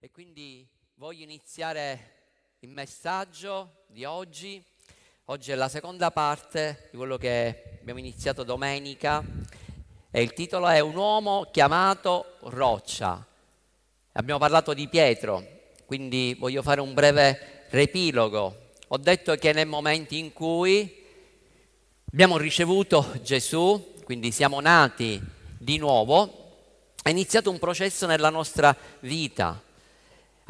E quindi voglio iniziare il messaggio di oggi. Oggi è la seconda parte di quello che abbiamo iniziato domenica e il titolo è Un uomo chiamato Roccia. Abbiamo parlato di Pietro, quindi voglio fare un breve riepilogo. Ho detto che nel momento in cui abbiamo ricevuto Gesù, quindi siamo nati di nuovo, è iniziato un processo nella nostra vita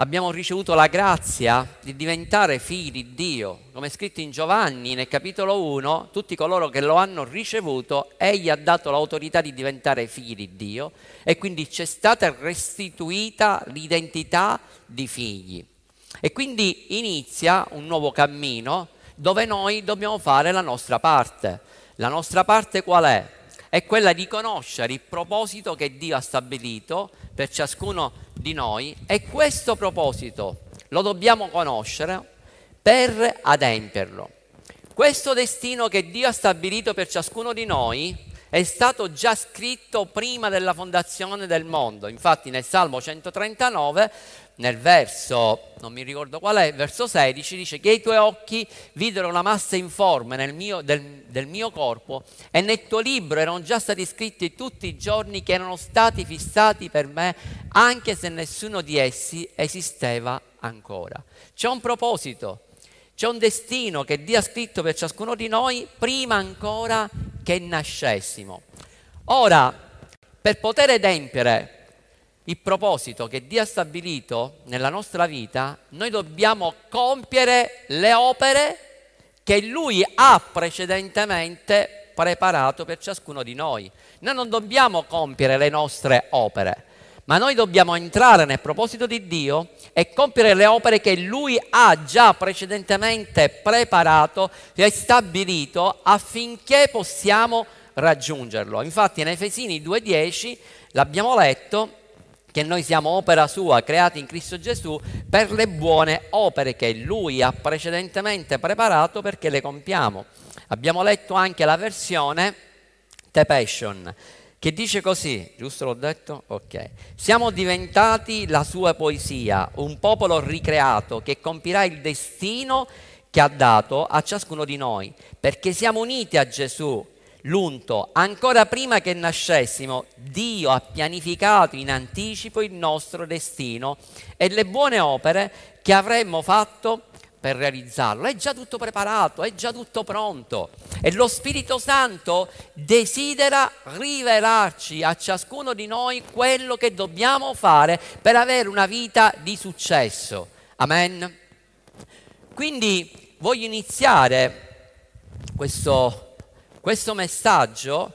abbiamo ricevuto la grazia di diventare figli di Dio. Come è scritto in Giovanni nel capitolo 1, tutti coloro che lo hanno ricevuto, egli ha dato l'autorità di diventare figli di Dio e quindi c'è stata restituita l'identità di figli. E quindi inizia un nuovo cammino dove noi dobbiamo fare la nostra parte. La nostra parte qual è? È quella di conoscere il proposito che Dio ha stabilito per ciascuno di noi e questo proposito lo dobbiamo conoscere per adempierlo. Questo destino che Dio ha stabilito per ciascuno di noi è stato già scritto prima della fondazione del mondo. Infatti nel Salmo 139 nel verso, non mi ricordo qual è, verso 16, dice che i tuoi occhi videro la massa informe mio, del, del mio corpo e nel tuo libro erano già stati scritti tutti i giorni che erano stati fissati per me, anche se nessuno di essi esisteva ancora. C'è un proposito, c'è un destino che Dio ha scritto per ciascuno di noi prima ancora che nascessimo. Ora, per poter adempiere il proposito che Dio ha stabilito nella nostra vita, noi dobbiamo compiere le opere che Lui ha precedentemente preparato per ciascuno di noi. Noi non dobbiamo compiere le nostre opere, ma noi dobbiamo entrare nel proposito di Dio e compiere le opere che Lui ha già precedentemente preparato e stabilito affinché possiamo raggiungerlo. Infatti in Efesini 2.10 l'abbiamo letto, che noi siamo opera sua, creati in Cristo Gesù, per le buone opere che Lui ha precedentemente preparato perché le compiamo. Abbiamo letto anche la versione The Passion, che dice così, giusto l'ho detto? Ok. Siamo diventati la sua poesia, un popolo ricreato che compirà il destino che ha dato a ciascuno di noi, perché siamo uniti a Gesù l'unto, ancora prima che nascessimo, Dio ha pianificato in anticipo il nostro destino e le buone opere che avremmo fatto per realizzarlo. È già tutto preparato, è già tutto pronto. E lo Spirito Santo desidera rivelarci a ciascuno di noi quello che dobbiamo fare per avere una vita di successo. Amen. Quindi voglio iniziare questo questo messaggio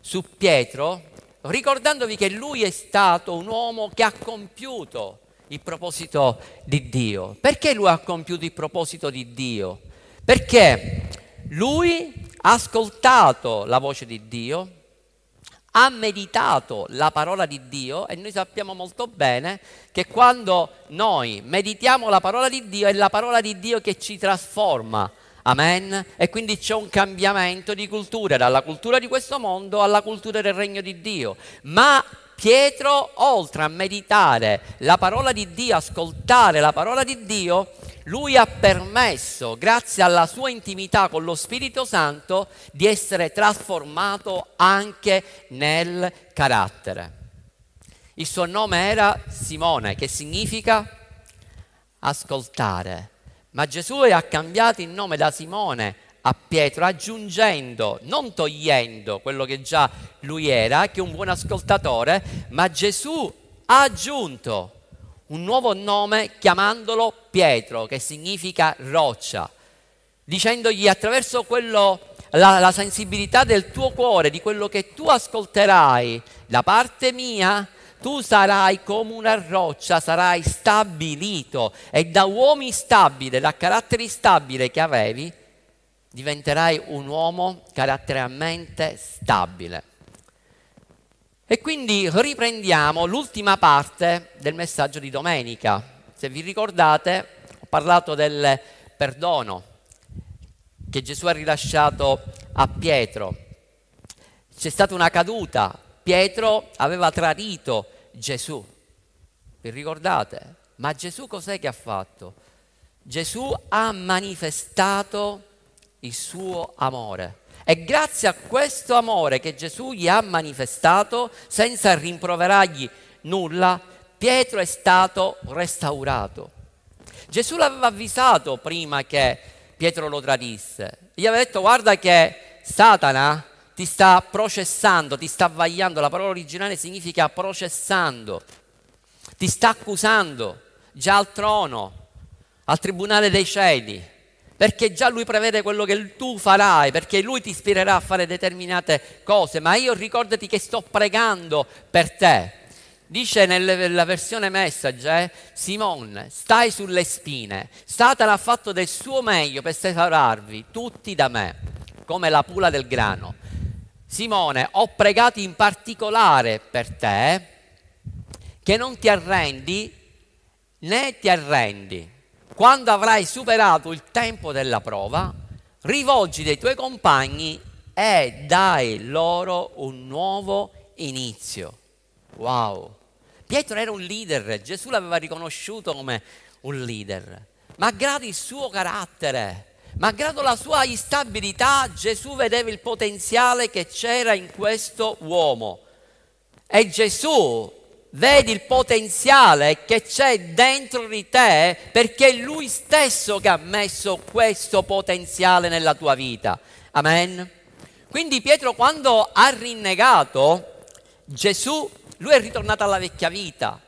su Pietro ricordandovi che lui è stato un uomo che ha compiuto il proposito di Dio. Perché lui ha compiuto il proposito di Dio? Perché lui ha ascoltato la voce di Dio, ha meditato la parola di Dio e noi sappiamo molto bene che quando noi meditiamo la parola di Dio è la parola di Dio che ci trasforma Amen? E quindi c'è un cambiamento di cultura, dalla cultura di questo mondo alla cultura del regno di Dio. Ma Pietro, oltre a meditare la parola di Dio, ascoltare la parola di Dio, lui ha permesso, grazie alla sua intimità con lo Spirito Santo, di essere trasformato anche nel carattere. Il suo nome era Simone, che significa ascoltare. Ma Gesù ha cambiato il nome da Simone a Pietro, aggiungendo, non togliendo quello che già lui era, che è un buon ascoltatore, ma Gesù ha aggiunto un nuovo nome chiamandolo Pietro, che significa roccia, dicendogli attraverso quello, la, la sensibilità del tuo cuore, di quello che tu ascolterai da parte mia, tu sarai come una roccia, sarai stabilito e da uomo stabile, da carattere stabile che avevi, diventerai un uomo caratterialmente stabile. E quindi riprendiamo l'ultima parte del messaggio di domenica. Se vi ricordate, ho parlato del perdono che Gesù ha rilasciato a Pietro. C'è stata una caduta, Pietro aveva tradito Gesù. Vi ricordate? Ma Gesù cos'è che ha fatto? Gesù ha manifestato il suo amore. E grazie a questo amore che Gesù gli ha manifestato, senza rimproverargli nulla, Pietro è stato restaurato. Gesù l'aveva avvisato prima che Pietro lo tradisse. Gli aveva detto guarda che Satana ti sta processando, ti sta vagliando, la parola originale significa processando, ti sta accusando già al trono, al tribunale dei cieli, perché già lui prevede quello che tu farai, perché lui ti ispirerà a fare determinate cose, ma io ricordati che sto pregando per te. Dice nella versione message, eh, Simone, stai sulle spine, Satana ha fatto del suo meglio per separarvi tutti da me, come la pula del grano. Simone, ho pregato in particolare per te che non ti arrendi né ti arrendi. Quando avrai superato il tempo della prova, rivolgi dei tuoi compagni e dai loro un nuovo inizio. Wow! Pietro era un leader, Gesù l'aveva riconosciuto come un leader, malgrado il suo carattere, malgrado la sua instabilità, Gesù vedeva il potenziale che c'era in questo uomo. E Gesù vedi il potenziale che c'è dentro di te perché è Lui stesso che ha messo questo potenziale nella tua vita. Amen. Quindi Pietro quando ha rinnegato Gesù, lui è ritornato alla vecchia vita.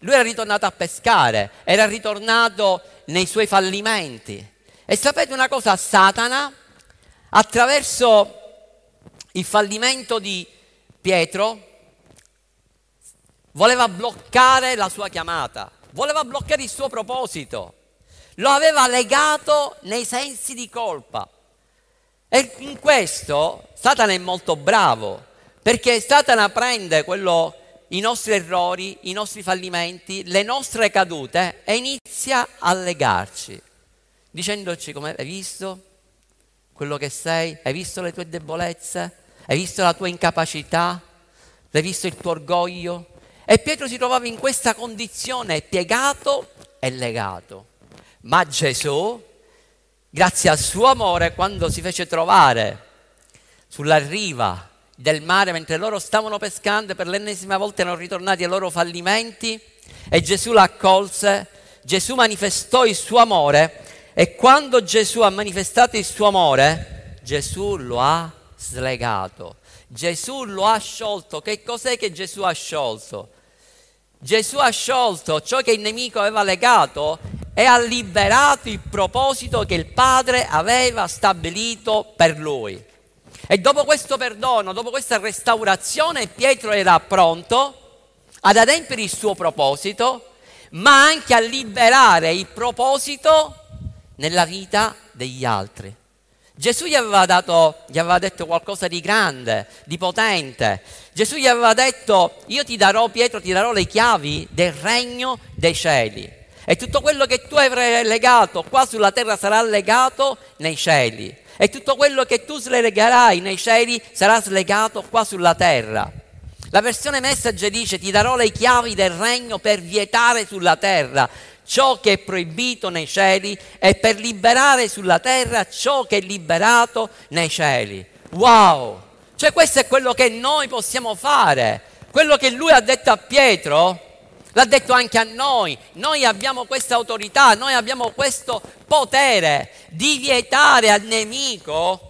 Lui era ritornato a pescare, era ritornato nei suoi fallimenti. E sapete una cosa, Satana, attraverso il fallimento di Pietro, voleva bloccare la sua chiamata, voleva bloccare il suo proposito, lo aveva legato nei sensi di colpa. E in questo Satana è molto bravo, perché Satana prende quello, i nostri errori, i nostri fallimenti, le nostre cadute e inizia a legarci, dicendoci come hai visto quello che sei, hai visto le tue debolezze, hai visto la tua incapacità, hai visto il tuo orgoglio, e Pietro si trovava in questa condizione, piegato e legato. Ma Gesù, grazie al suo amore, quando si fece trovare sulla riva del mare mentre loro stavano pescando per l'ennesima volta erano ritornati ai loro fallimenti e Gesù l'accolse, Gesù manifestò il suo amore e quando Gesù ha manifestato il suo amore, Gesù lo ha slegato. Gesù lo ha sciolto. Che cos'è che Gesù ha sciolto? Gesù ha sciolto ciò che il nemico aveva legato e ha liberato il proposito che il Padre aveva stabilito per lui. E dopo questo perdono, dopo questa restaurazione, Pietro era pronto ad adempiere il suo proposito, ma anche a liberare il proposito nella vita degli altri. Gesù gli aveva, dato, gli aveva detto qualcosa di grande, di potente. Gesù gli aveva detto, io ti darò, Pietro, ti darò le chiavi del regno dei cieli. E tutto quello che tu avrai legato qua sulla terra sarà legato nei cieli. E tutto quello che tu slegherai nei cieli sarà slegato qua sulla terra. La versione message dice ti darò le chiavi del regno per vietare sulla terra ciò che è proibito nei cieli e per liberare sulla terra ciò che è liberato nei cieli. Wow! Cioè questo è quello che noi possiamo fare. Quello che lui ha detto a Pietro, l'ha detto anche a noi. Noi abbiamo questa autorità, noi abbiamo questo potere di vietare al nemico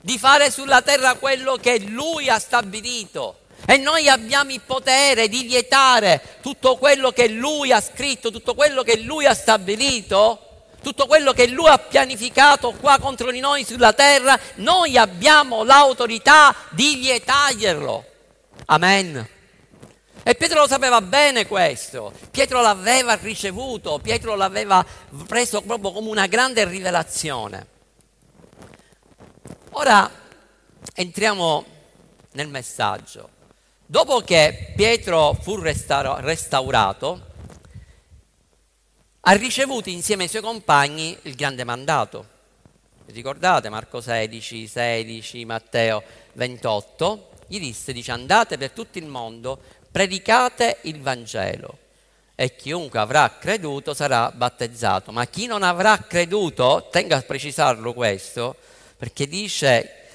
di fare sulla terra quello che lui ha stabilito. E noi abbiamo il potere di vietare tutto quello che Lui ha scritto, tutto quello che Lui ha stabilito, tutto quello che Lui ha pianificato qua contro di noi sulla terra, noi abbiamo l'autorità di vietarglielo. Amen. E Pietro lo sapeva bene questo, Pietro l'aveva ricevuto, Pietro l'aveva preso proprio come una grande rivelazione. Ora entriamo nel messaggio. Dopo che Pietro fu restaurato, ha ricevuto insieme ai suoi compagni il grande mandato. Ricordate Marco 16, 16, Matteo 28? gli disse, dice andate per tutto il mondo, predicate il Vangelo e chiunque avrà creduto sarà battezzato. Ma chi non avrà creduto, tenga a precisarlo questo, perché dice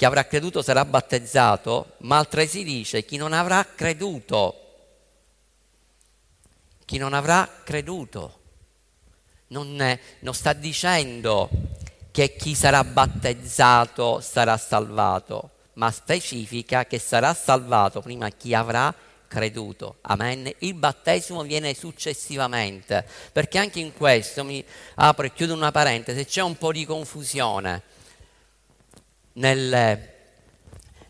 chi avrà creduto sarà battezzato, ma altresì dice chi non avrà creduto, chi non avrà creduto, non, è, non sta dicendo che chi sarà battezzato sarà salvato, ma specifica che sarà salvato prima chi avrà creduto. Amen. Il battesimo viene successivamente, perché anche in questo mi apro e chiudo una parentesi, c'è un po' di confusione nel,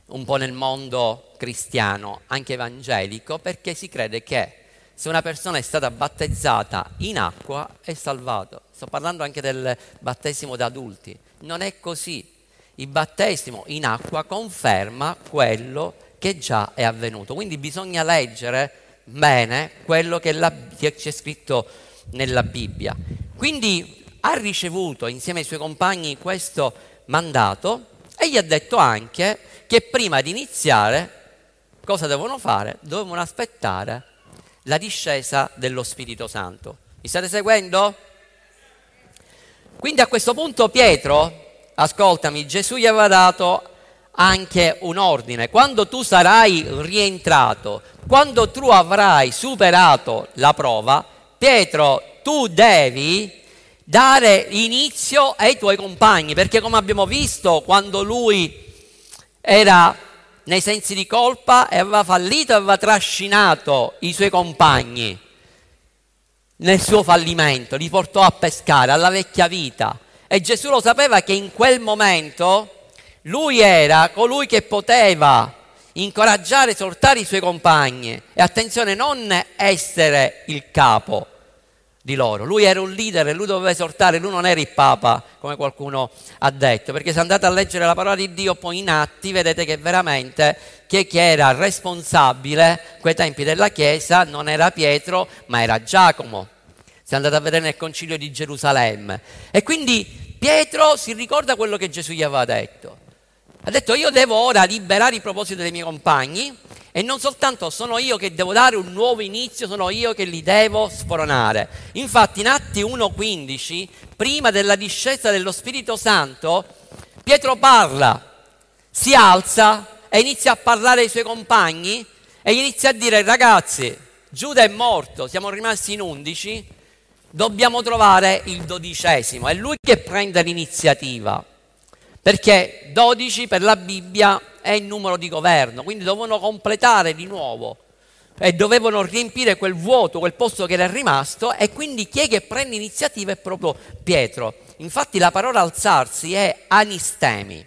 un po' nel mondo cristiano, anche evangelico, perché si crede che se una persona è stata battezzata in acqua è salvato. Sto parlando anche del battesimo da adulti. Non è così. Il battesimo in acqua conferma quello che già è avvenuto. Quindi bisogna leggere bene quello che, che c'è scritto nella Bibbia. Quindi ha ricevuto insieme ai suoi compagni questo mandato e gli ha detto anche che prima di iniziare cosa devono fare? Dovevano aspettare la discesa dello Spirito Santo. Mi state seguendo? Quindi a questo punto Pietro, ascoltami, Gesù gli aveva dato anche un ordine. Quando tu sarai rientrato, quando tu avrai superato la prova, Pietro, tu devi dare inizio ai tuoi compagni, perché come abbiamo visto, quando lui era nei sensi di colpa e aveva fallito, aveva trascinato i suoi compagni nel suo fallimento, li portò a pescare alla vecchia vita. E Gesù lo sapeva che in quel momento lui era colui che poteva incoraggiare, esortare i suoi compagni e attenzione, non essere il capo, di loro. Lui era un leader, lui doveva esortare, lui non era il Papa, come qualcuno ha detto, perché se andate a leggere la parola di Dio poi in atti vedete che veramente chi era responsabile quei tempi della Chiesa non era Pietro, ma era Giacomo. Se andate a vedere nel concilio di Gerusalemme. E quindi Pietro si ricorda quello che Gesù gli aveva detto. Ha detto io devo ora liberare i propositi dei miei compagni e non soltanto sono io che devo dare un nuovo inizio, sono io che li devo spronare. Infatti in Atti 1.15, prima della discesa dello Spirito Santo, Pietro parla, si alza e inizia a parlare ai suoi compagni e inizia a dire ragazzi, Giuda è morto, siamo rimasti in 11, dobbiamo trovare il dodicesimo. È lui che prende l'iniziativa perché 12 per la Bibbia è il numero di governo, quindi dovevano completare di nuovo e dovevano riempire quel vuoto, quel posto che era rimasto e quindi chi è che prende iniziativa è proprio Pietro. Infatti la parola alzarsi è anistemi,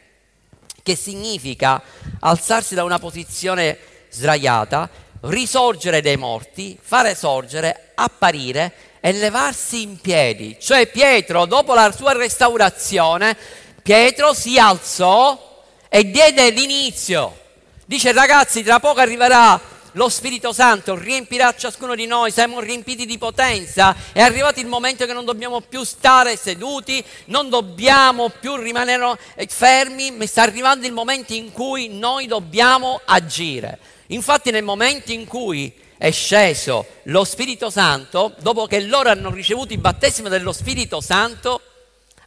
che significa alzarsi da una posizione sdraiata, risorgere dai morti, fare sorgere, apparire e levarsi in piedi. Cioè Pietro, dopo la sua restaurazione, Pietro si alzò e diede l'inizio. Dice ragazzi, tra poco arriverà lo Spirito Santo, riempirà ciascuno di noi, siamo riempiti di potenza, è arrivato il momento che non dobbiamo più stare seduti, non dobbiamo più rimanere fermi, ma sta arrivando il momento in cui noi dobbiamo agire. Infatti nel momento in cui è sceso lo Spirito Santo, dopo che loro hanno ricevuto il battesimo dello Spirito Santo,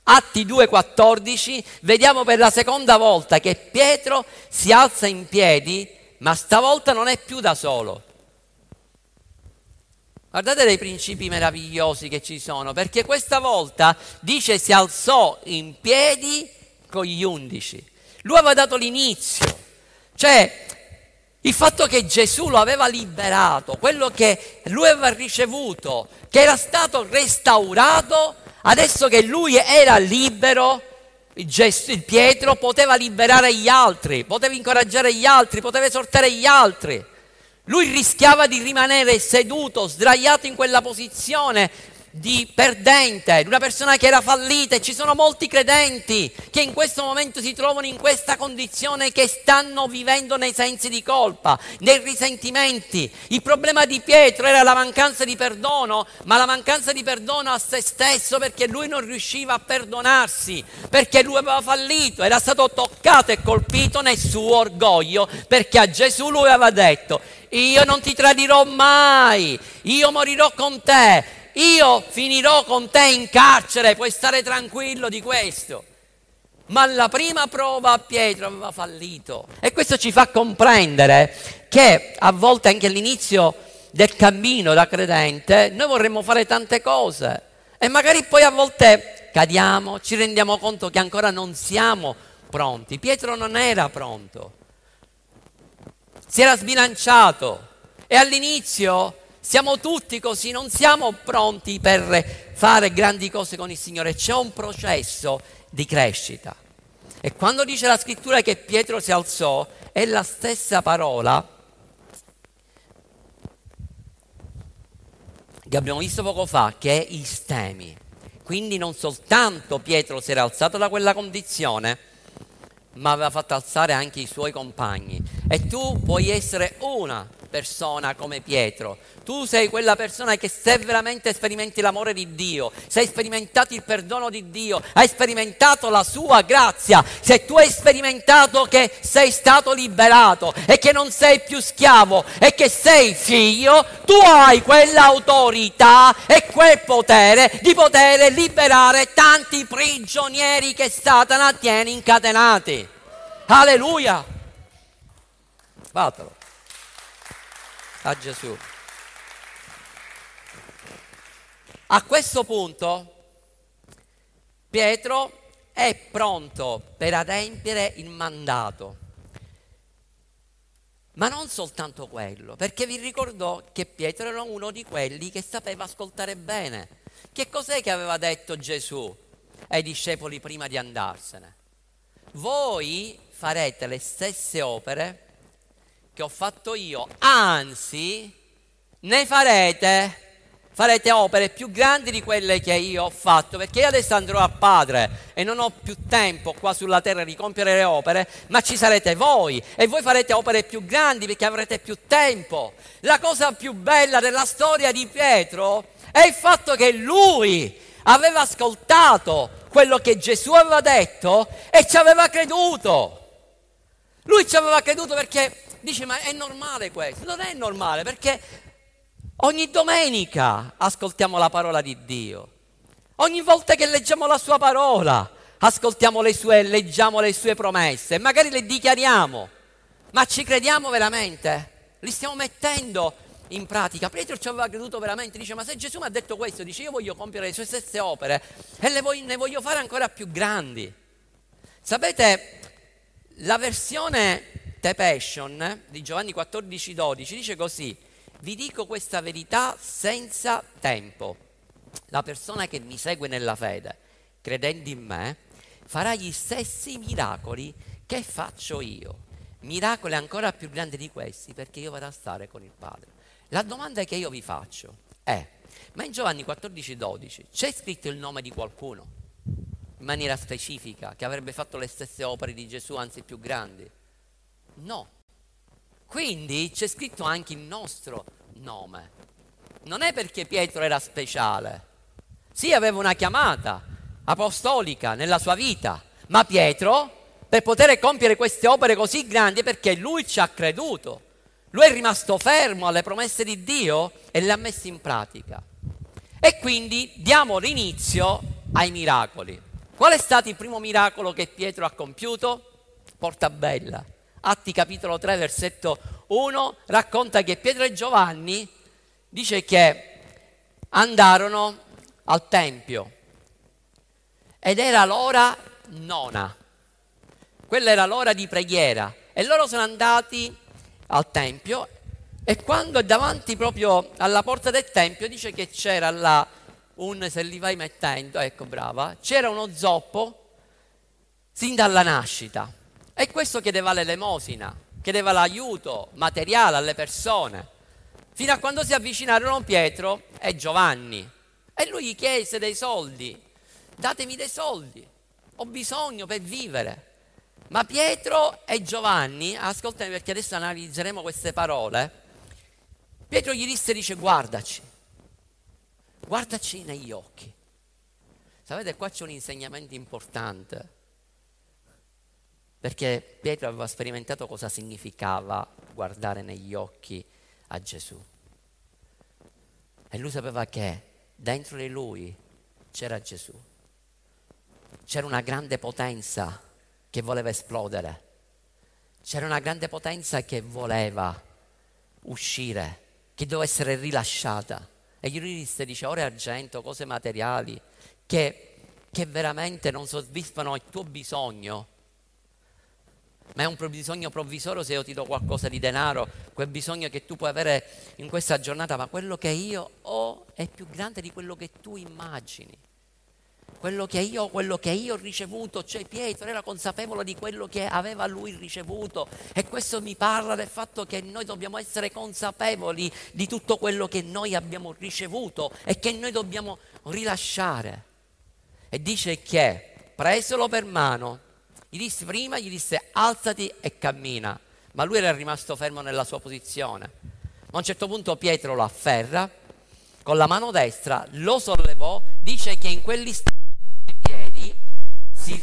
Atti 2,14, vediamo per la seconda volta che Pietro si alza in piedi, ma stavolta non è più da solo. Guardate dei principi meravigliosi che ci sono, perché questa volta dice si alzò in piedi con gli undici. Lui aveva dato l'inizio, cioè il fatto che Gesù lo aveva liberato, quello che lui aveva ricevuto, che era stato restaurato, Adesso che lui era libero, il Pietro poteva liberare gli altri, poteva incoraggiare gli altri, poteva esortare gli altri. Lui rischiava di rimanere seduto, sdraiato in quella posizione di perdente, di una persona che era fallita e ci sono molti credenti che in questo momento si trovano in questa condizione che stanno vivendo nei sensi di colpa, nei risentimenti. Il problema di Pietro era la mancanza di perdono, ma la mancanza di perdono a se stesso perché lui non riusciva a perdonarsi, perché lui aveva fallito, era stato toccato e colpito nel suo orgoglio, perché a Gesù lui aveva detto, io non ti tradirò mai, io morirò con te, io finirò con te in carcere, puoi stare tranquillo di questo. Ma la prima prova Pietro aveva fallito e questo ci fa comprendere che a volte anche all'inizio del cammino da credente noi vorremmo fare tante cose e magari poi a volte cadiamo, ci rendiamo conto che ancora non siamo pronti. Pietro non era pronto, si era sbilanciato e all'inizio siamo tutti così, non siamo pronti per fare grandi cose con il Signore, c'è un processo di crescita. E quando dice la scrittura che Pietro si alzò, è la stessa parola che abbiamo visto poco fa, che è istemi. Quindi non soltanto Pietro si era alzato da quella condizione, ma aveva fatto alzare anche i suoi compagni. E tu puoi essere una persona come Pietro. Tu sei quella persona che se veramente sperimenti l'amore di Dio, se hai sperimentato il perdono di Dio, hai sperimentato la sua grazia, se tu hai sperimentato che sei stato liberato e che non sei più schiavo e che sei figlio, tu hai quell'autorità e quel potere di poter liberare tanti prigionieri che Satana tiene incatenati. Alleluia! Fatelo a Gesù. A questo punto Pietro è pronto per adempiere il mandato. Ma non soltanto quello, perché vi ricordò che Pietro era uno di quelli che sapeva ascoltare bene. Che cos'è che aveva detto Gesù ai discepoli prima di andarsene? Voi farete le stesse opere che ho fatto io, anzi ne farete, farete opere più grandi di quelle che io ho fatto, perché io adesso andrò a Padre e non ho più tempo qua sulla terra di compiere le opere, ma ci sarete voi e voi farete opere più grandi perché avrete più tempo. La cosa più bella della storia di Pietro è il fatto che lui aveva ascoltato quello che Gesù aveva detto e ci aveva creduto. Lui ci aveva creduto perché Dice, ma è normale questo? Non è normale perché ogni domenica ascoltiamo la parola di Dio. Ogni volta che leggiamo la sua parola, ascoltiamo le sue, leggiamo le sue promesse, magari le dichiariamo, ma ci crediamo veramente? Li stiamo mettendo in pratica. Pietro ci aveva creduto veramente, dice, ma se Gesù mi ha detto questo, dice, io voglio compiere le sue stesse opere e voglio, ne voglio fare ancora più grandi. Sapete, la versione The Passion di Giovanni 14, 12 dice così, vi dico questa verità senza tempo. La persona che mi segue nella fede, credendo in me, farà gli stessi miracoli che faccio io. Miracoli ancora più grandi di questi perché io vado a stare con il Padre. La domanda che io vi faccio è, ma in Giovanni 14, 12 c'è scritto il nome di qualcuno in maniera specifica che avrebbe fatto le stesse opere di Gesù, anzi più grandi? No. Quindi c'è scritto anche il nostro nome. Non è perché Pietro era speciale. Sì, aveva una chiamata apostolica nella sua vita, ma Pietro, per poter compiere queste opere così grandi, è perché lui ci ha creduto. Lui è rimasto fermo alle promesse di Dio e le ha messe in pratica. E quindi diamo l'inizio ai miracoli. Qual è stato il primo miracolo che Pietro ha compiuto? Portabella. Atti capitolo 3 versetto 1 racconta che Pietro e Giovanni dice che andarono al Tempio ed era l'ora nona. Quella era l'ora di preghiera e loro sono andati al Tempio e quando è davanti proprio alla porta del Tempio dice che c'era là un, se li vai mettendo, ecco brava, c'era uno zoppo sin dalla nascita. E questo chiedeva l'elemosina, chiedeva l'aiuto materiale alle persone, fino a quando si avvicinarono Pietro e Giovanni. E lui gli chiese dei soldi, datemi dei soldi, ho bisogno per vivere. Ma Pietro e Giovanni, ascoltami perché adesso analizzeremo queste parole, Pietro gli disse, dice guardaci, guardaci negli occhi. Sapete, qua c'è un insegnamento importante, perché Pietro aveva sperimentato cosa significava guardare negli occhi a Gesù. E lui sapeva che dentro di lui c'era Gesù. C'era una grande potenza che voleva esplodere. C'era una grande potenza che voleva uscire, che doveva essere rilasciata. E gli disse, dice, ore argento, cose materiali, che, che veramente non soddisfano il tuo bisogno, ma è un bisogno provvisorio se io ti do qualcosa di denaro, quel bisogno che tu puoi avere in questa giornata, ma quello che io ho è più grande di quello che tu immagini. Quello che io quello che io ho ricevuto, cioè Pietro era consapevole di quello che aveva lui ricevuto e questo mi parla del fatto che noi dobbiamo essere consapevoli di tutto quello che noi abbiamo ricevuto e che noi dobbiamo rilasciare. E dice che presolo per mano gli disse prima, gli disse alzati e cammina, ma lui era rimasto fermo nella sua posizione. A un certo punto Pietro lo afferra, con la mano destra lo sollevò, dice che in quell'istante i piedi,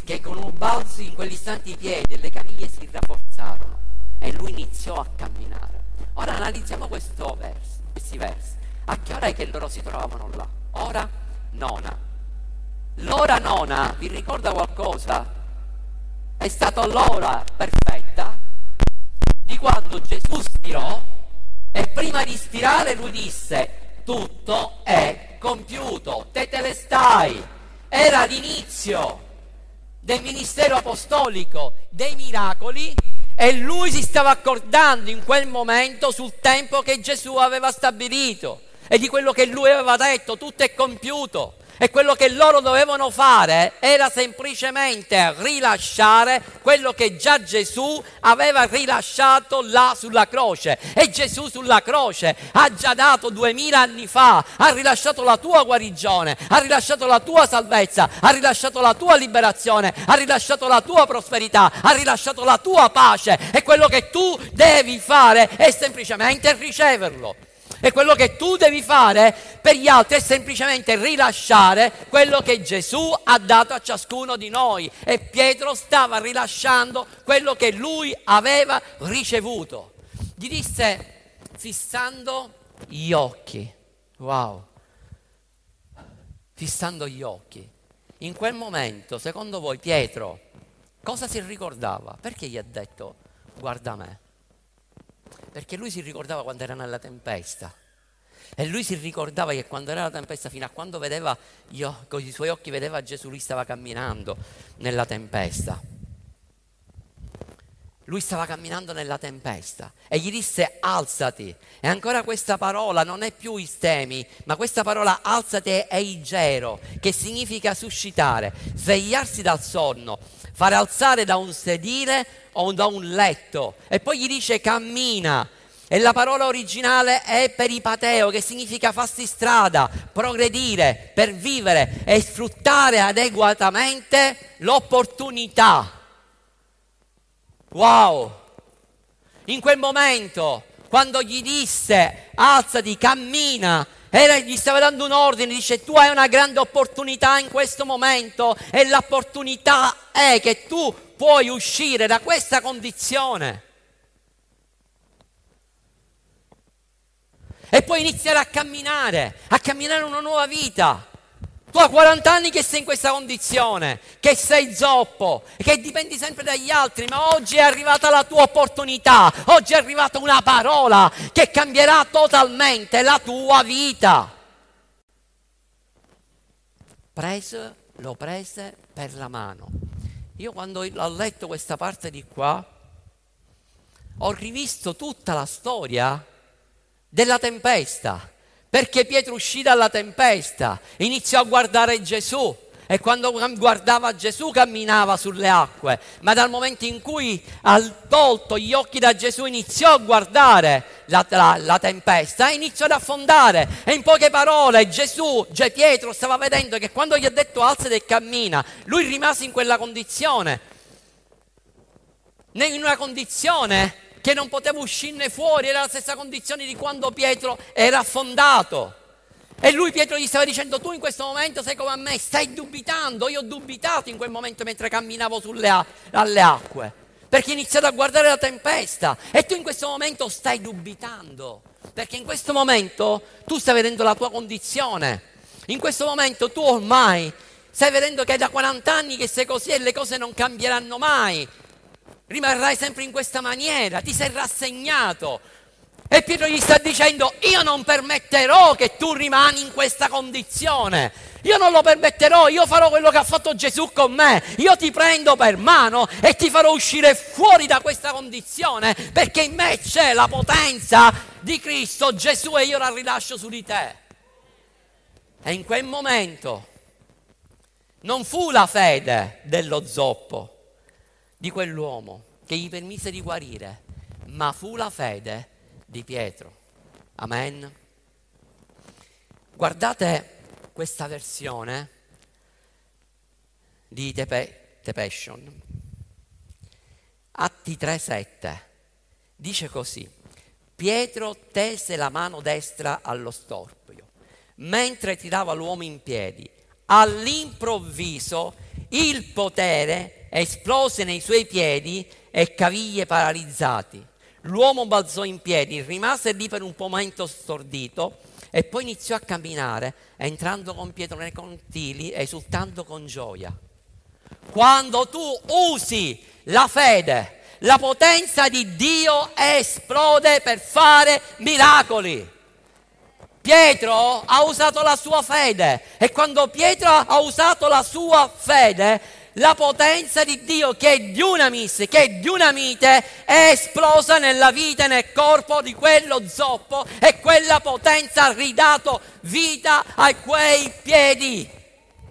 che con un balzo in quell'istante i piedi e le caviglie si rafforzarono e lui iniziò a camminare. Ora analizziamo verso, questi versi. A che ora è che loro si trovavano là? Ora nona. L'ora nona vi ricorda qualcosa? È stata l'ora perfetta di quando Gesù spirò e prima di spirare lui disse tutto è compiuto, te te ne stai. Era l'inizio del ministero apostolico, dei miracoli e lui si stava accordando in quel momento sul tempo che Gesù aveva stabilito e di quello che lui aveva detto, tutto è compiuto. E quello che loro dovevano fare era semplicemente rilasciare quello che già Gesù aveva rilasciato là sulla croce. E Gesù sulla croce ha già dato duemila anni fa, ha rilasciato la tua guarigione, ha rilasciato la tua salvezza, ha rilasciato la tua liberazione, ha rilasciato la tua prosperità, ha rilasciato la tua pace. E quello che tu devi fare è semplicemente riceverlo. E quello che tu devi fare per gli altri è semplicemente rilasciare quello che Gesù ha dato a ciascuno di noi. E Pietro stava rilasciando quello che lui aveva ricevuto. Gli disse, fissando gli occhi. Wow. Fissando gli occhi. In quel momento, secondo voi, Pietro, cosa si ricordava? Perché gli ha detto, guarda me? Perché lui si ricordava quando era nella tempesta. E lui si ricordava che quando era la tempesta, fino a quando vedeva, io, con i suoi occhi vedeva Gesù, lui stava camminando nella tempesta. Lui stava camminando nella tempesta e gli disse alzati. E ancora questa parola non è più istemi, ma questa parola alzati è igero, che significa suscitare, svegliarsi dal sonno, fare alzare da un sedile o da un letto. E poi gli dice cammina. E la parola originale è peripateo, che significa farsi strada, progredire, per vivere e sfruttare adeguatamente l'opportunità. Wow! In quel momento, quando gli disse alzati, cammina, era, gli stava dando un ordine, dice tu hai una grande opportunità in questo momento e l'opportunità è che tu puoi uscire da questa condizione. E puoi iniziare a camminare, a camminare una nuova vita. Tu hai 40 anni che sei in questa condizione, che sei zoppo, che dipendi sempre dagli altri, ma oggi è arrivata la tua opportunità, oggi è arrivata una parola che cambierà totalmente la tua vita. Preso, lo prese per la mano. Io quando ho letto questa parte di qua, ho rivisto tutta la storia della tempesta perché Pietro uscì dalla tempesta, iniziò a guardare Gesù, e quando guardava Gesù camminava sulle acque, ma dal momento in cui ha tolto gli occhi da Gesù iniziò a guardare la, la, la tempesta e iniziò ad affondare. E in poche parole Gesù, Ge Pietro stava vedendo che quando gli ha detto alzati e cammina, lui rimase in quella condizione, in una condizione che non poteva uscirne fuori, era la stessa condizione di quando Pietro era affondato. E lui Pietro gli stava dicendo, tu in questo momento sei come a me, stai dubitando, io ho dubitato in quel momento mentre camminavo sulle acque, perché ho iniziato a guardare la tempesta. E tu in questo momento stai dubitando, perché in questo momento tu stai vedendo la tua condizione, in questo momento tu ormai stai vedendo che è da 40 anni che sei così e le cose non cambieranno mai, rimarrai sempre in questa maniera, ti sei rassegnato, e Pietro gli sta dicendo, io non permetterò che tu rimani in questa condizione. Io non lo permetterò, io farò quello che ha fatto Gesù con me. Io ti prendo per mano e ti farò uscire fuori da questa condizione perché in me c'è la potenza di Cristo Gesù e io la rilascio su di te. E in quel momento non fu la fede dello zoppo di quell'uomo che gli permise di guarire, ma fu la fede di Pietro. Amen. Guardate questa versione di The, Passion. Atti 3:7 dice così: Pietro tese la mano destra allo storpio, mentre tirava l'uomo in piedi. All'improvviso il potere esplose nei suoi piedi e caviglie paralizzati. L'uomo balzò in piedi, rimase lì per un momento stordito e poi iniziò a camminare, entrando con Pietro nei contili, esultando con gioia. Quando tu usi la fede, la potenza di Dio esplode per fare miracoli. Pietro ha usato la sua fede e quando Pietro ha usato la sua fede, la potenza di Dio che è dunamis, che è dunamite, è esplosa nella vita e nel corpo di quello zoppo e quella potenza ha ridato vita a quei piedi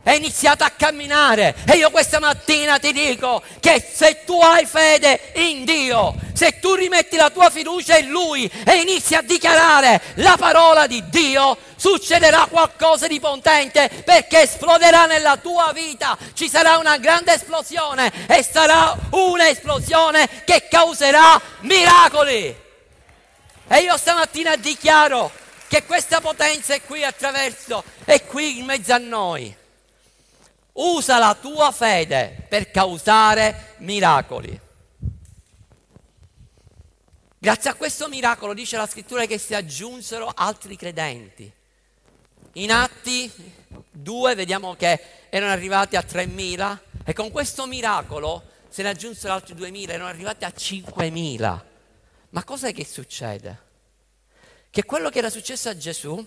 è iniziato a camminare e io questa mattina ti dico che se tu hai fede in Dio, se tu rimetti la tua fiducia in Lui e inizi a dichiarare la parola di Dio, succederà qualcosa di potente perché esploderà nella tua vita, ci sarà una grande esplosione e sarà un'esplosione che causerà miracoli. E io stamattina dichiaro che questa potenza è qui attraverso, è qui in mezzo a noi. Usa la tua fede per causare miracoli. Grazie a questo miracolo dice la scrittura che si aggiunsero altri credenti. In Atti 2 vediamo che erano arrivati a 3.000 e con questo miracolo se ne aggiunsero altri 2.000, erano arrivati a 5.000. Ma cos'è che succede? Che quello che era successo a Gesù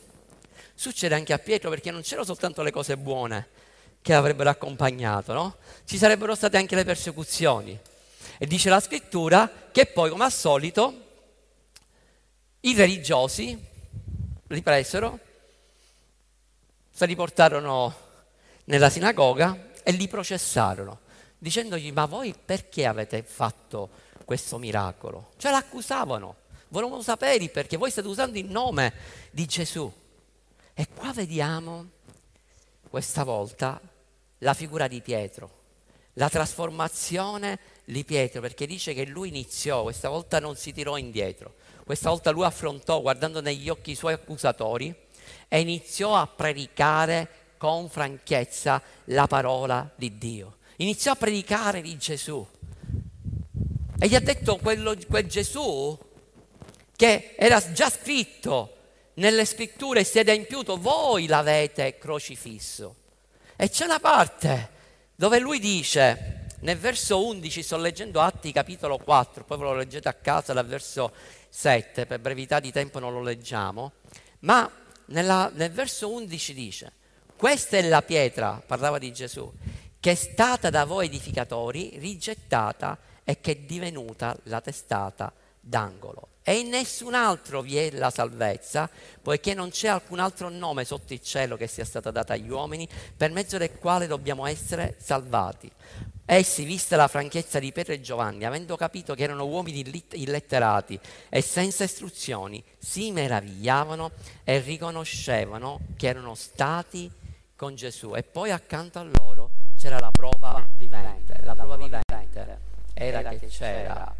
succede anche a Pietro perché non c'erano soltanto le cose buone, che avrebbero accompagnato, no? Ci sarebbero state anche le persecuzioni. E dice la scrittura che poi, come al solito, i religiosi li presero, se li portarono nella sinagoga e li processarono, dicendogli ma voi perché avete fatto questo miracolo? Cioè l'accusavano, volevano sapere perché voi state usando il nome di Gesù. E qua vediamo questa volta la figura di Pietro, la trasformazione di Pietro, perché dice che lui iniziò, questa volta non si tirò indietro, questa volta lui affrontò guardando negli occhi i suoi accusatori e iniziò a predicare con franchezza la parola di Dio. Iniziò a predicare di Gesù. E gli ha detto quello, quel Gesù che era già scritto nelle scritture si è adempiuto, voi l'avete crocifisso. E c'è una parte dove lui dice, nel verso 11, sto leggendo Atti capitolo 4, poi ve lo leggete a casa dal verso 7, per brevità di tempo non lo leggiamo, ma nella, nel verso 11 dice, questa è la pietra, parlava di Gesù, che è stata da voi edificatori rigettata e che è divenuta la testata d'angolo. E in nessun altro vi è la salvezza, poiché non c'è alcun altro nome sotto il cielo che sia stato dato agli uomini per mezzo del quale dobbiamo essere salvati. Essi, vista la franchezza di Pietro e Giovanni, avendo capito che erano uomini illetterati e senza istruzioni, si meravigliavano e riconoscevano che erano stati con Gesù. E poi accanto a loro c'era la prova vivente. La prova vivente era che c'era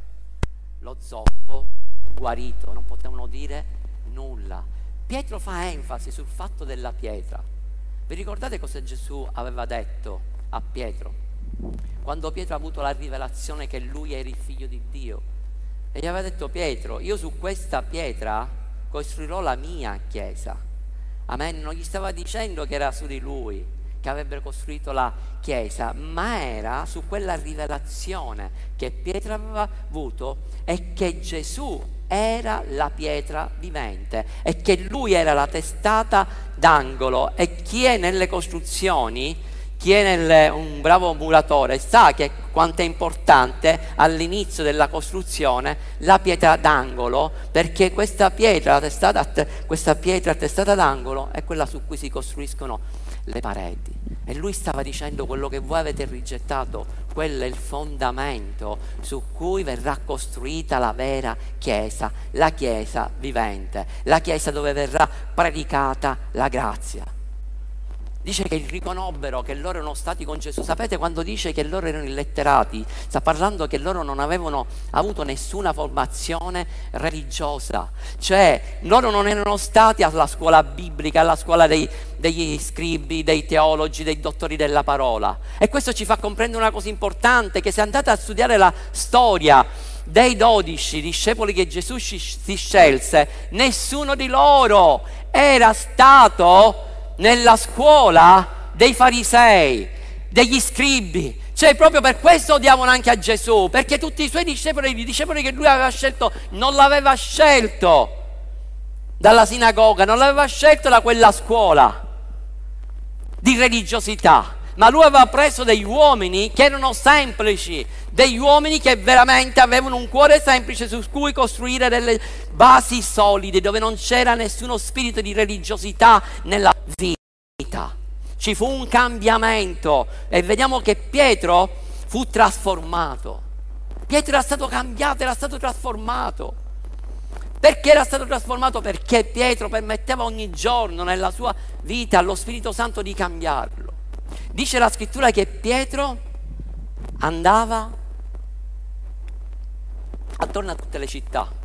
lo zoppo guarito, non potevano dire nulla. Pietro fa enfasi sul fatto della pietra. Vi ricordate cosa Gesù aveva detto a Pietro? Quando Pietro ha avuto la rivelazione che lui era il figlio di Dio. E gli aveva detto Pietro, io su questa pietra costruirò la mia chiesa. Amen. Non gli stava dicendo che era su di lui, che avrebbe costruito la chiesa, ma era su quella rivelazione che Pietro aveva avuto e che Gesù era la pietra vivente e che lui era la testata d'angolo e chi è nelle costruzioni, chi è nel, un bravo muratore sa che quanto è importante all'inizio della costruzione la pietra d'angolo perché questa pietra, testata, questa pietra testata d'angolo è quella su cui si costruiscono le pareti. E lui stava dicendo quello che voi avete rigettato, quello è il fondamento su cui verrà costruita la vera Chiesa, la Chiesa vivente, la Chiesa dove verrà predicata la grazia dice che riconobbero che loro erano stati con Gesù. Sapete quando dice che loro erano illetterati? Sta parlando che loro non avevano avuto nessuna formazione religiosa, cioè loro non erano stati alla scuola biblica, alla scuola dei, degli scribi, dei teologi, dei dottori della parola. E questo ci fa comprendere una cosa importante, che se andate a studiare la storia dei dodici discepoli che Gesù si scelse, nessuno di loro era stato nella scuola dei farisei, degli scribi. Cioè, proprio per questo odiavano anche a Gesù, perché tutti i suoi discepoli, i discepoli che lui aveva scelto, non l'aveva scelto dalla sinagoga, non l'aveva scelto da quella scuola di religiosità, ma lui aveva preso degli uomini che erano semplici, degli uomini che veramente avevano un cuore semplice su cui costruire delle basi solide, dove non c'era nessuno spirito di religiosità nella vita. Ci fu un cambiamento e vediamo che Pietro fu trasformato. Pietro era stato cambiato, era stato trasformato. Perché era stato trasformato? Perché Pietro permetteva ogni giorno nella sua vita allo Spirito Santo di cambiarlo. Dice la scrittura che Pietro andava attorno a tutte le città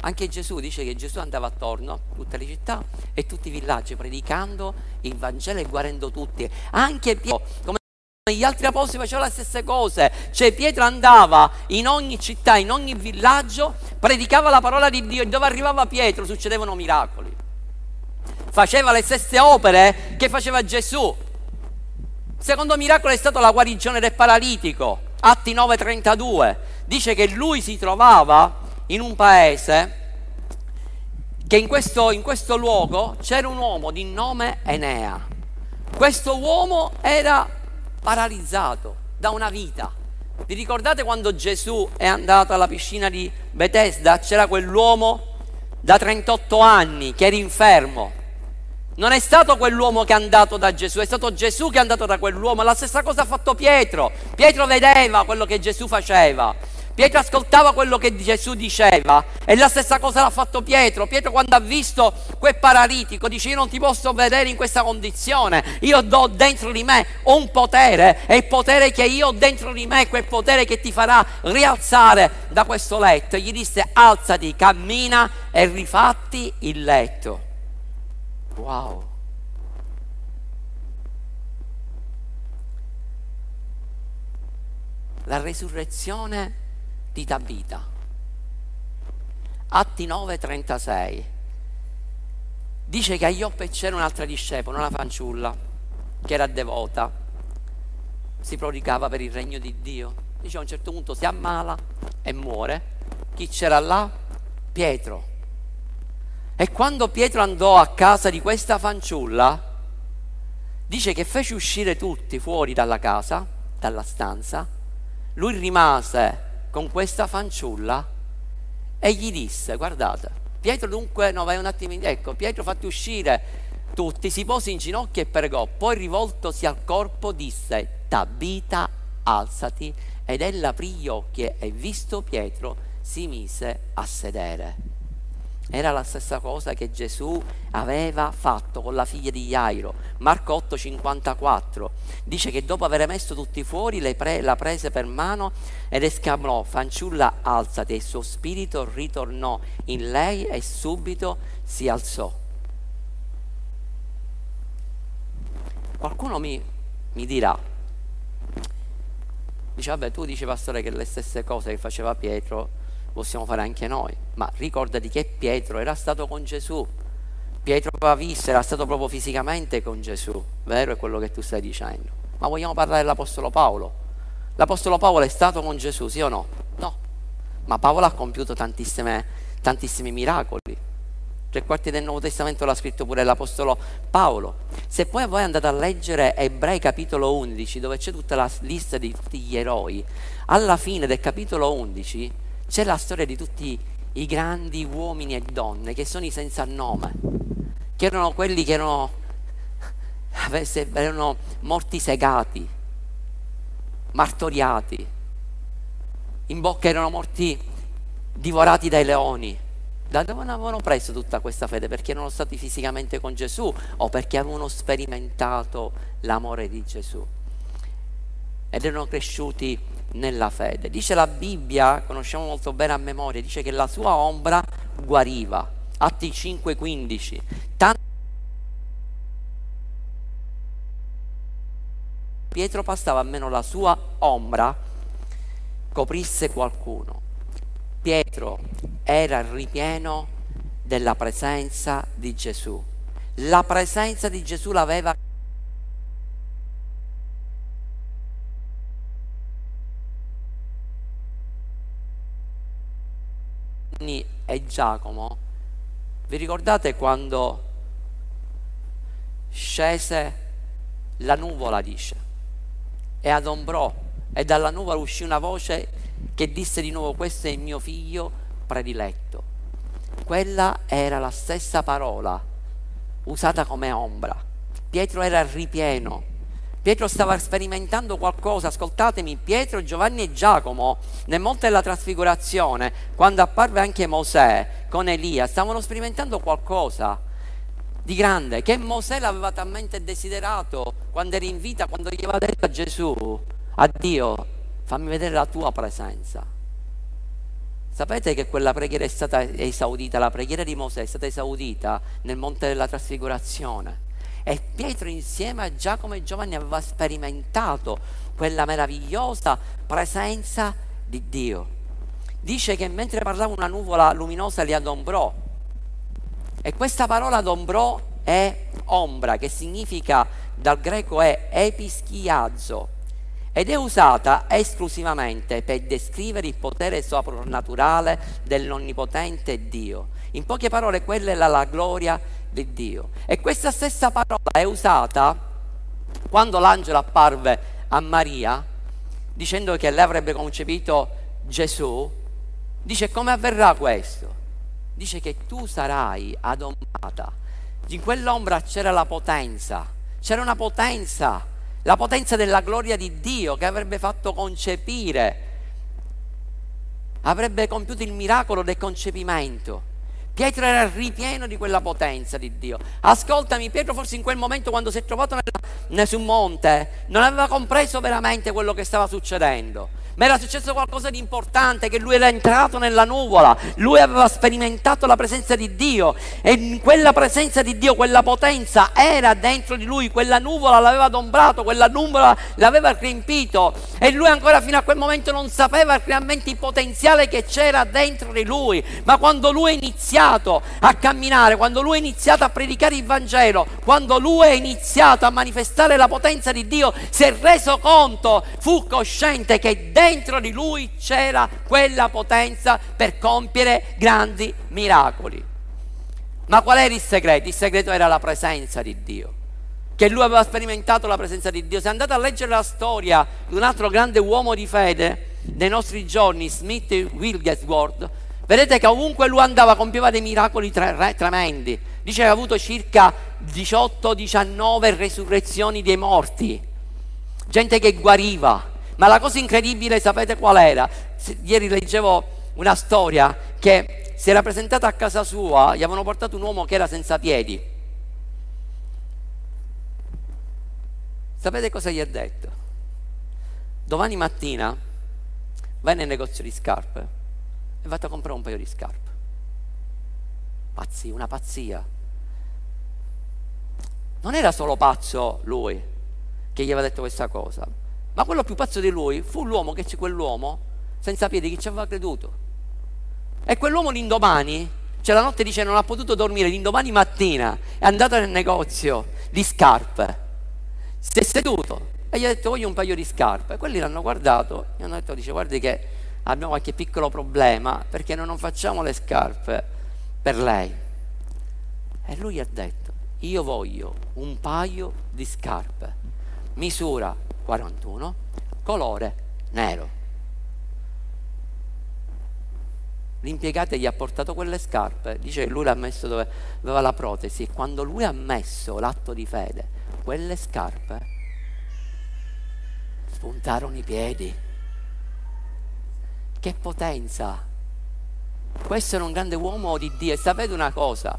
anche Gesù dice che Gesù andava attorno a tutte le città e tutti i villaggi predicando il Vangelo e guarendo tutti. Anche Pietro, come gli altri apostoli faceva le stesse cose, cioè Pietro andava in ogni città, in ogni villaggio, predicava la parola di Dio e dove arrivava Pietro succedevano miracoli. Faceva le stesse opere che faceva Gesù. Secondo miracolo è stato la guarigione del paralitico, Atti 9:32. Dice che lui si trovava in un paese che in questo, in questo luogo c'era un uomo di nome Enea. Questo uomo era paralizzato da una vita. Vi ricordate quando Gesù è andato alla piscina di Bethesda? C'era quell'uomo da 38 anni che era infermo. Non è stato quell'uomo che è andato da Gesù, è stato Gesù che è andato da quell'uomo. La stessa cosa ha fatto Pietro. Pietro vedeva quello che Gesù faceva. Pietro ascoltava quello che Gesù diceva e la stessa cosa l'ha fatto Pietro. Pietro quando ha visto quel paralitico dice io non ti posso vedere in questa condizione, io do dentro di me un potere e il potere che io ho dentro di me è quel potere che ti farà rialzare da questo letto. E gli disse alzati, cammina e rifatti il letto. Wow. La resurrezione di Tabita. Atti 9:36. Dice che a Ioppe c'era un'altra discepola, una fanciulla, che era devota, si prodigava per il regno di Dio. Dice a un certo punto si ammala e muore. Chi c'era là? Pietro. E quando Pietro andò a casa di questa fanciulla, dice che fece uscire tutti fuori dalla casa, dalla stanza, lui rimase con questa fanciulla e gli disse, guardate, Pietro dunque, no vai un attimo ecco, Pietro fatti uscire tutti, si pose in ginocchio e pregò, poi rivoltosi al corpo disse, Tabita, alzati, ed ella aprì gli occhi e visto Pietro si mise a sedere. Era la stessa cosa che Gesù aveva fatto con la figlia di Jairo. Marco 8:54 dice che dopo aver messo tutti fuori pre- la prese per mano ed esclamò, fanciulla alzati, e il suo spirito ritornò in lei e subito si alzò. Qualcuno mi, mi dirà, dice vabbè tu dici pastore che le stesse cose che faceva Pietro possiamo fare anche noi, ma ricordati che Pietro era stato con Gesù, Pietro aveva visto, era stato proprio fisicamente con Gesù, vero è quello che tu stai dicendo. Ma vogliamo parlare dell'Apostolo Paolo? L'Apostolo Paolo è stato con Gesù, sì o no? No. Ma Paolo ha compiuto tantissimi miracoli. Tre quarti del Nuovo Testamento l'ha scritto pure l'Apostolo Paolo. Se poi voi andate a leggere Ebrei capitolo 11, dove c'è tutta la lista di tutti gli eroi, alla fine del capitolo 11 c'è la storia di tutti i grandi uomini e donne che sono i senza nome, che erano quelli che erano, erano morti segati, martoriati, in bocca erano morti divorati dai leoni. Da dove avevano preso tutta questa fede? Perché erano stati fisicamente con Gesù o perché avevano sperimentato l'amore di Gesù? Ed erano cresciuti nella fede. Dice la Bibbia, conosciamo molto bene a memoria, dice che la sua ombra guariva. Atti 5:15. Tanto Pietro passava almeno la sua ombra coprisse qualcuno. Pietro era ripieno della presenza di Gesù. La presenza di Gesù l'aveva Giovanni e Giacomo, vi ricordate quando scese la nuvola, dice, e adombrò, e dalla nuvola uscì una voce che disse di nuovo, questo è il mio figlio prediletto. Quella era la stessa parola usata come ombra. Pietro era ripieno Pietro stava sperimentando qualcosa, ascoltatemi, Pietro, Giovanni e Giacomo nel monte della trasfigurazione, quando apparve anche Mosè con Elia, stavano sperimentando qualcosa di grande che Mosè l'aveva talmente desiderato quando era in vita, quando gli aveva detto a Gesù, a Dio, fammi vedere la tua presenza. Sapete che quella preghiera è stata esaudita, la preghiera di Mosè è stata esaudita nel monte della trasfigurazione e Pietro insieme a Giacomo e Giovanni aveva sperimentato quella meravigliosa presenza di Dio. Dice che mentre parlava una nuvola luminosa li adombrò. E questa parola adombrò è ombra, che significa dal greco è epischiazzo ed è usata esclusivamente per descrivere il potere soprannaturale dell'onnipotente Dio. In poche parole, quella è la, la gloria di Dio. E questa stessa parola è usata quando l'angelo apparve a Maria dicendo che lei avrebbe concepito Gesù. Dice come avverrà questo? Dice che tu sarai adombrata. In quell'ombra c'era la potenza, c'era una potenza, la potenza della gloria di Dio che avrebbe fatto concepire, avrebbe compiuto il miracolo del concepimento. Pietro era ripieno di quella potenza di Dio. Ascoltami, Pietro forse in quel momento quando si è trovato nel, sul monte non aveva compreso veramente quello che stava succedendo ma era successo qualcosa di importante, che lui era entrato nella nuvola, lui aveva sperimentato la presenza di Dio e in quella presenza di Dio, quella potenza era dentro di lui, quella nuvola l'aveva adombrato, quella nuvola l'aveva riempito e lui ancora fino a quel momento non sapeva realmente il potenziale che c'era dentro di lui, ma quando lui è iniziato a camminare, quando lui è iniziato a predicare il Vangelo, quando lui è iniziato a manifestare la potenza di Dio, si è reso conto, fu cosciente che dentro dentro di lui c'era quella potenza per compiere grandi miracoli. Ma qual era il segreto? Il segreto era la presenza di Dio, che lui aveva sperimentato la presenza di Dio. Se andate a leggere la storia di un altro grande uomo di fede dei nostri giorni, Smith Wigglesworth, Vedete che ovunque lui andava compieva dei miracoli tre, tremendi. Dice che ha avuto circa 18-19 resurrezioni dei morti. Gente che guariva. Ma la cosa incredibile, sapete qual era? Ieri leggevo una storia che si era presentata a casa sua, gli avevano portato un uomo che era senza piedi. Sapete cosa gli ha detto? Domani mattina vai nel negozio di scarpe e vado a comprare un paio di scarpe. Pazzia, una pazzia. Non era solo pazzo lui che gli aveva detto questa cosa, ma quello più pazzo di lui fu l'uomo che c'è quell'uomo senza piedi che ci aveva creduto. E quell'uomo l'indomani, cioè la notte dice non ha potuto dormire, l'indomani mattina è andato nel negozio di scarpe, si è seduto e gli ha detto voglio un paio di scarpe. E quelli l'hanno guardato e hanno detto, dice guardi che abbiamo qualche piccolo problema perché noi non facciamo le scarpe per lei. E lui ha detto, io voglio un paio di scarpe, misura 41, colore nero. L'impiegata gli ha portato quelle scarpe, dice che lui l'ha messo dove aveva la protesi e quando lui ha messo l'atto di fede, quelle scarpe spuntarono i piedi. Che potenza! Questo era un grande uomo di Dio e sapete una cosa?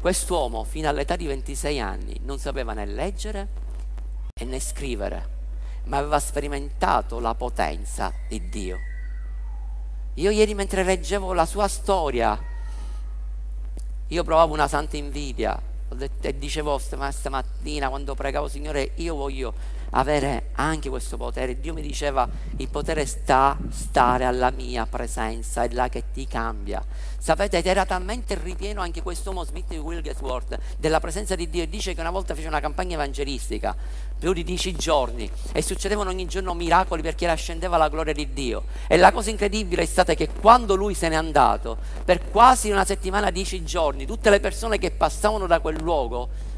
Quest'uomo fino all'età di 26 anni non sapeva né leggere né scrivere, ma aveva sperimentato la potenza di Dio. Io ieri mentre leggevo la sua storia, io provavo una santa invidia e dicevo stamattina quando pregavo Signore, io voglio avere anche questo potere. Dio mi diceva, il potere sta stare alla mia presenza, è là che ti cambia. Sapete, ed era talmente ripieno anche quest'uomo Smith di Wilgesworth della presenza di Dio e dice che una volta fece una campagna evangelistica, più di dieci giorni, e succedevano ogni giorno miracoli perché ascendeva la gloria di Dio. E la cosa incredibile è stata che quando lui se n'è andato, per quasi una settimana, dieci giorni, tutte le persone che passavano da quel luogo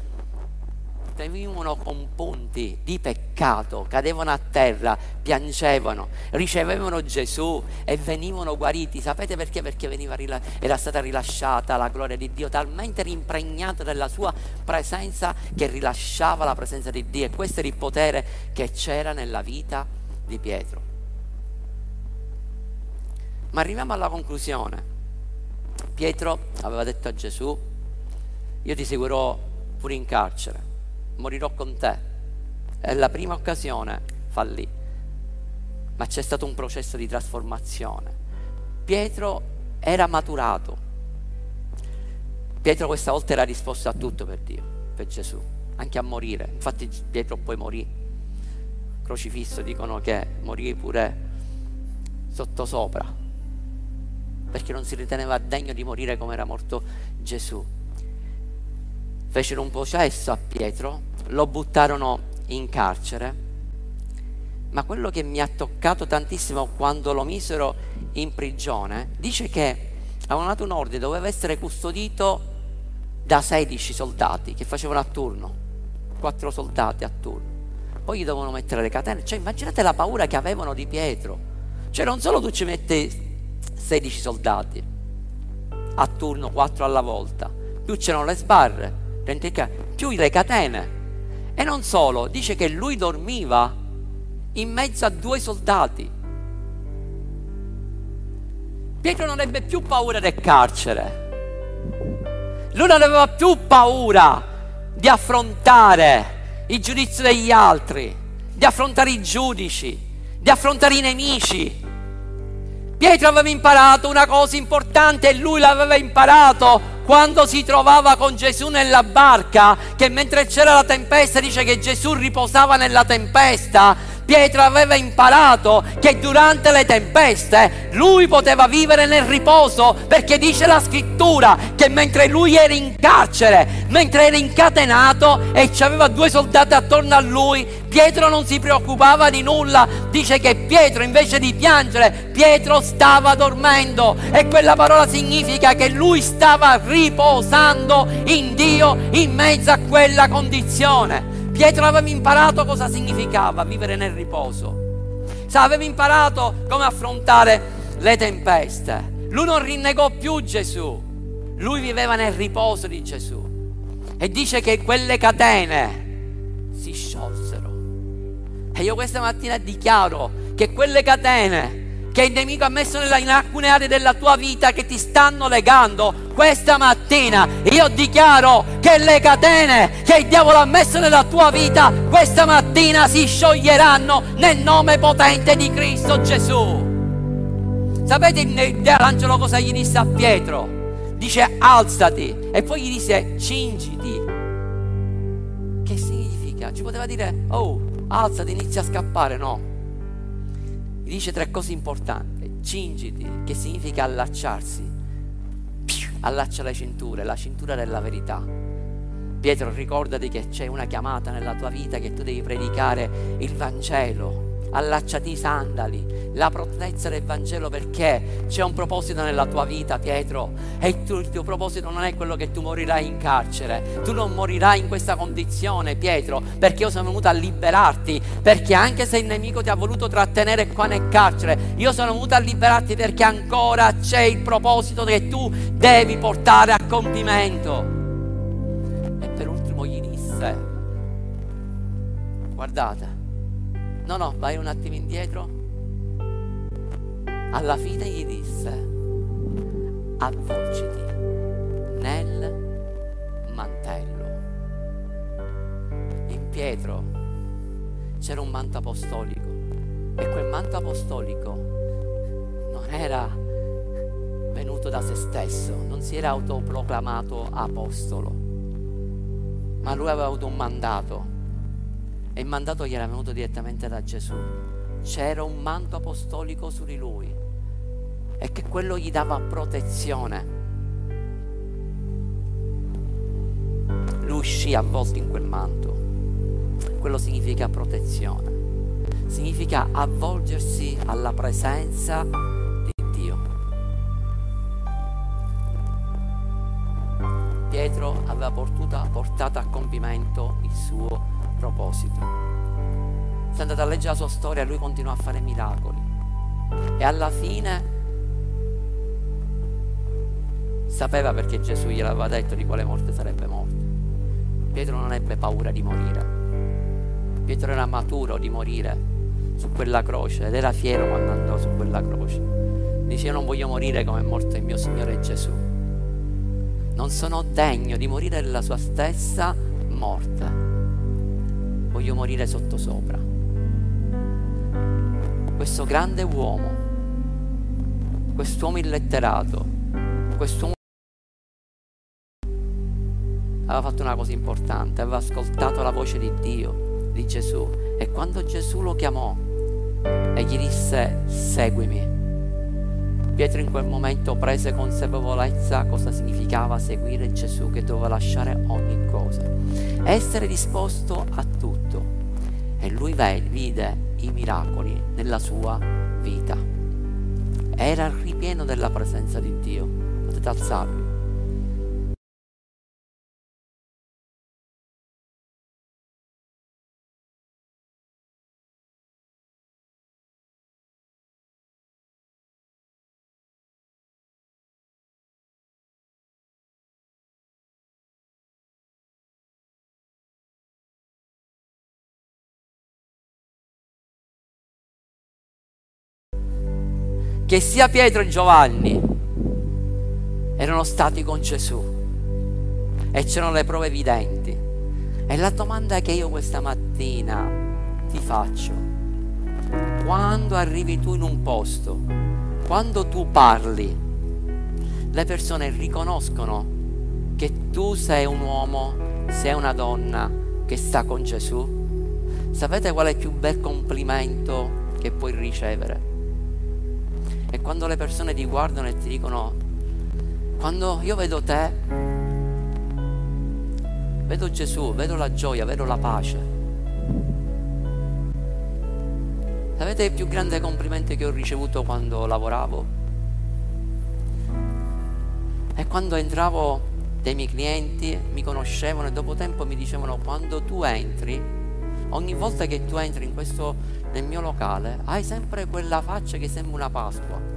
venivano compunti di peccato, cadevano a terra, piangevano, ricevevano Gesù e venivano guariti. Sapete perché? Perché rila- era stata rilasciata la gloria di Dio, talmente impregnata della sua presenza che rilasciava la presenza di Dio. E questo era il potere che c'era nella vita di Pietro. Ma arriviamo alla conclusione. Pietro aveva detto a Gesù, io ti seguirò pure in carcere morirò con te. È la prima occasione, fallì. Ma c'è stato un processo di trasformazione. Pietro era maturato. Pietro questa volta era disposto a tutto per Dio, per Gesù, anche a morire. Infatti Pietro poi morì. Crocifisso dicono che morì pure sottosopra, perché non si riteneva degno di morire come era morto Gesù fecero un processo a Pietro, lo buttarono in carcere, ma quello che mi ha toccato tantissimo quando lo misero in prigione, dice che avevano dato un ordine, doveva essere custodito da 16 soldati che facevano a turno, 4 soldati a turno. Poi gli dovevano mettere le catene, cioè immaginate la paura che avevano di Pietro. Cioè non solo tu ci metti 16 soldati a turno, 4 alla volta, più c'erano le sbarre, più le catene. E non solo, dice che lui dormiva in mezzo a due soldati. Pietro non ebbe più paura del carcere. Lui non aveva più paura di affrontare il giudizio degli altri, di affrontare i giudici, di affrontare i nemici. Pietro aveva imparato una cosa importante e lui l'aveva imparato quando si trovava con Gesù nella barca, che mentre c'era la tempesta dice che Gesù riposava nella tempesta, Pietro aveva imparato che durante le tempeste lui poteva vivere nel riposo perché dice la scrittura che mentre lui era in carcere, mentre era incatenato e aveva due soldati attorno a lui, Pietro non si preoccupava di nulla. Dice che Pietro invece di piangere, Pietro stava dormendo e quella parola significa che lui stava riposando in Dio in mezzo a quella condizione. Pietro aveva imparato cosa significava vivere nel riposo. Aveva imparato come affrontare le tempeste. Lui non rinnegò più Gesù, lui viveva nel riposo di Gesù. E dice che quelle catene si sciolsero. E io questa mattina dichiaro che quelle catene che il nemico ha messo in alcune aree della tua vita che ti stanno legando, questa mattina io dichiaro che le catene che il diavolo ha messo nella tua vita, questa mattina si scioglieranno nel nome potente di Cristo Gesù. Sapete l'angelo cosa gli disse a Pietro? Dice alzati e poi gli disse cingiti. Che significa? Ci poteva dire, oh, alzati, inizia a scappare, no dice tre cose importanti. Cingiti, che significa allacciarsi. Allaccia le cinture, la cintura della verità. Pietro, ricordati che c'è una chiamata nella tua vita che tu devi predicare il Vangelo allacciati i sandali, la prontezza del Vangelo perché c'è un proposito nella tua vita, Pietro, e tuo, il tuo, proposito non è quello che tu morirai in carcere, tu non morirai in questa condizione, Pietro, perché io sono venuto a liberarti, perché anche se il nemico ti ha voluto trattenere qua nel carcere, io sono venuto a liberarti perché ancora c'è il proposito che tu devi portare a compimento. E per ultimo gli disse, guardate, No, no, vai un attimo indietro. Alla fine gli disse, avvolgiti nel mantello. In Pietro c'era un manto apostolico e quel manto apostolico non era venuto da se stesso, non si era autoproclamato apostolo, ma lui aveva avuto un mandato e il mandato gli era venuto direttamente da Gesù. C'era un manto apostolico su di lui e che quello gli dava protezione. Lui uscì avvolto in quel manto. Quello significa protezione. Significa avvolgersi alla presenza di Dio. Pietro aveva portato, portato a compimento il suo proposito. Se andate a leggere la sua storia, lui continua a fare miracoli. E alla fine sapeva perché Gesù gliel'aveva detto di quale morte sarebbe morto. Pietro non ebbe paura di morire. Pietro era maturo di morire su quella croce ed era fiero quando andò su quella croce. Dice io non voglio morire come è morto il mio Signore Gesù. Non sono degno di morire della sua stessa morte voglio morire sottosopra. Questo grande uomo, quest'uomo illetterato, quest'uomo aveva fatto una cosa importante, aveva ascoltato la voce di Dio, di Gesù, e quando Gesù lo chiamò e gli disse seguimi, Pietro in quel momento prese consapevolezza cosa significava seguire Gesù che doveva lasciare ogni cosa, essere disposto a tutto. E lui vide i miracoli nella sua vita. Era ripieno della presenza di Dio. Potete alzarvi. Che sia Pietro e Giovanni erano stati con Gesù e c'erano le prove evidenti. E la domanda che io questa mattina ti faccio, quando arrivi tu in un posto, quando tu parli, le persone riconoscono che tu sei un uomo, sei una donna che sta con Gesù? Sapete qual è il più bel complimento che puoi ricevere? E quando le persone ti guardano e ti dicono, quando io vedo te, vedo Gesù, vedo la gioia, vedo la pace. Sapete il più grande complimento che ho ricevuto quando lavoravo? E quando entravo dei miei clienti mi conoscevano e dopo tempo mi dicevano quando tu entri, ogni volta che tu entri in questo nel mio locale, hai sempre quella faccia che sembra una Pasqua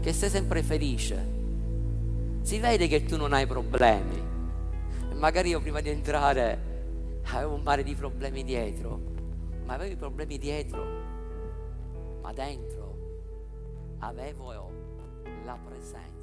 che sei sempre felice. Si vede che tu non hai problemi. Magari io prima di entrare avevo un mare di problemi dietro, ma avevo i problemi dietro, ma dentro avevo la presenza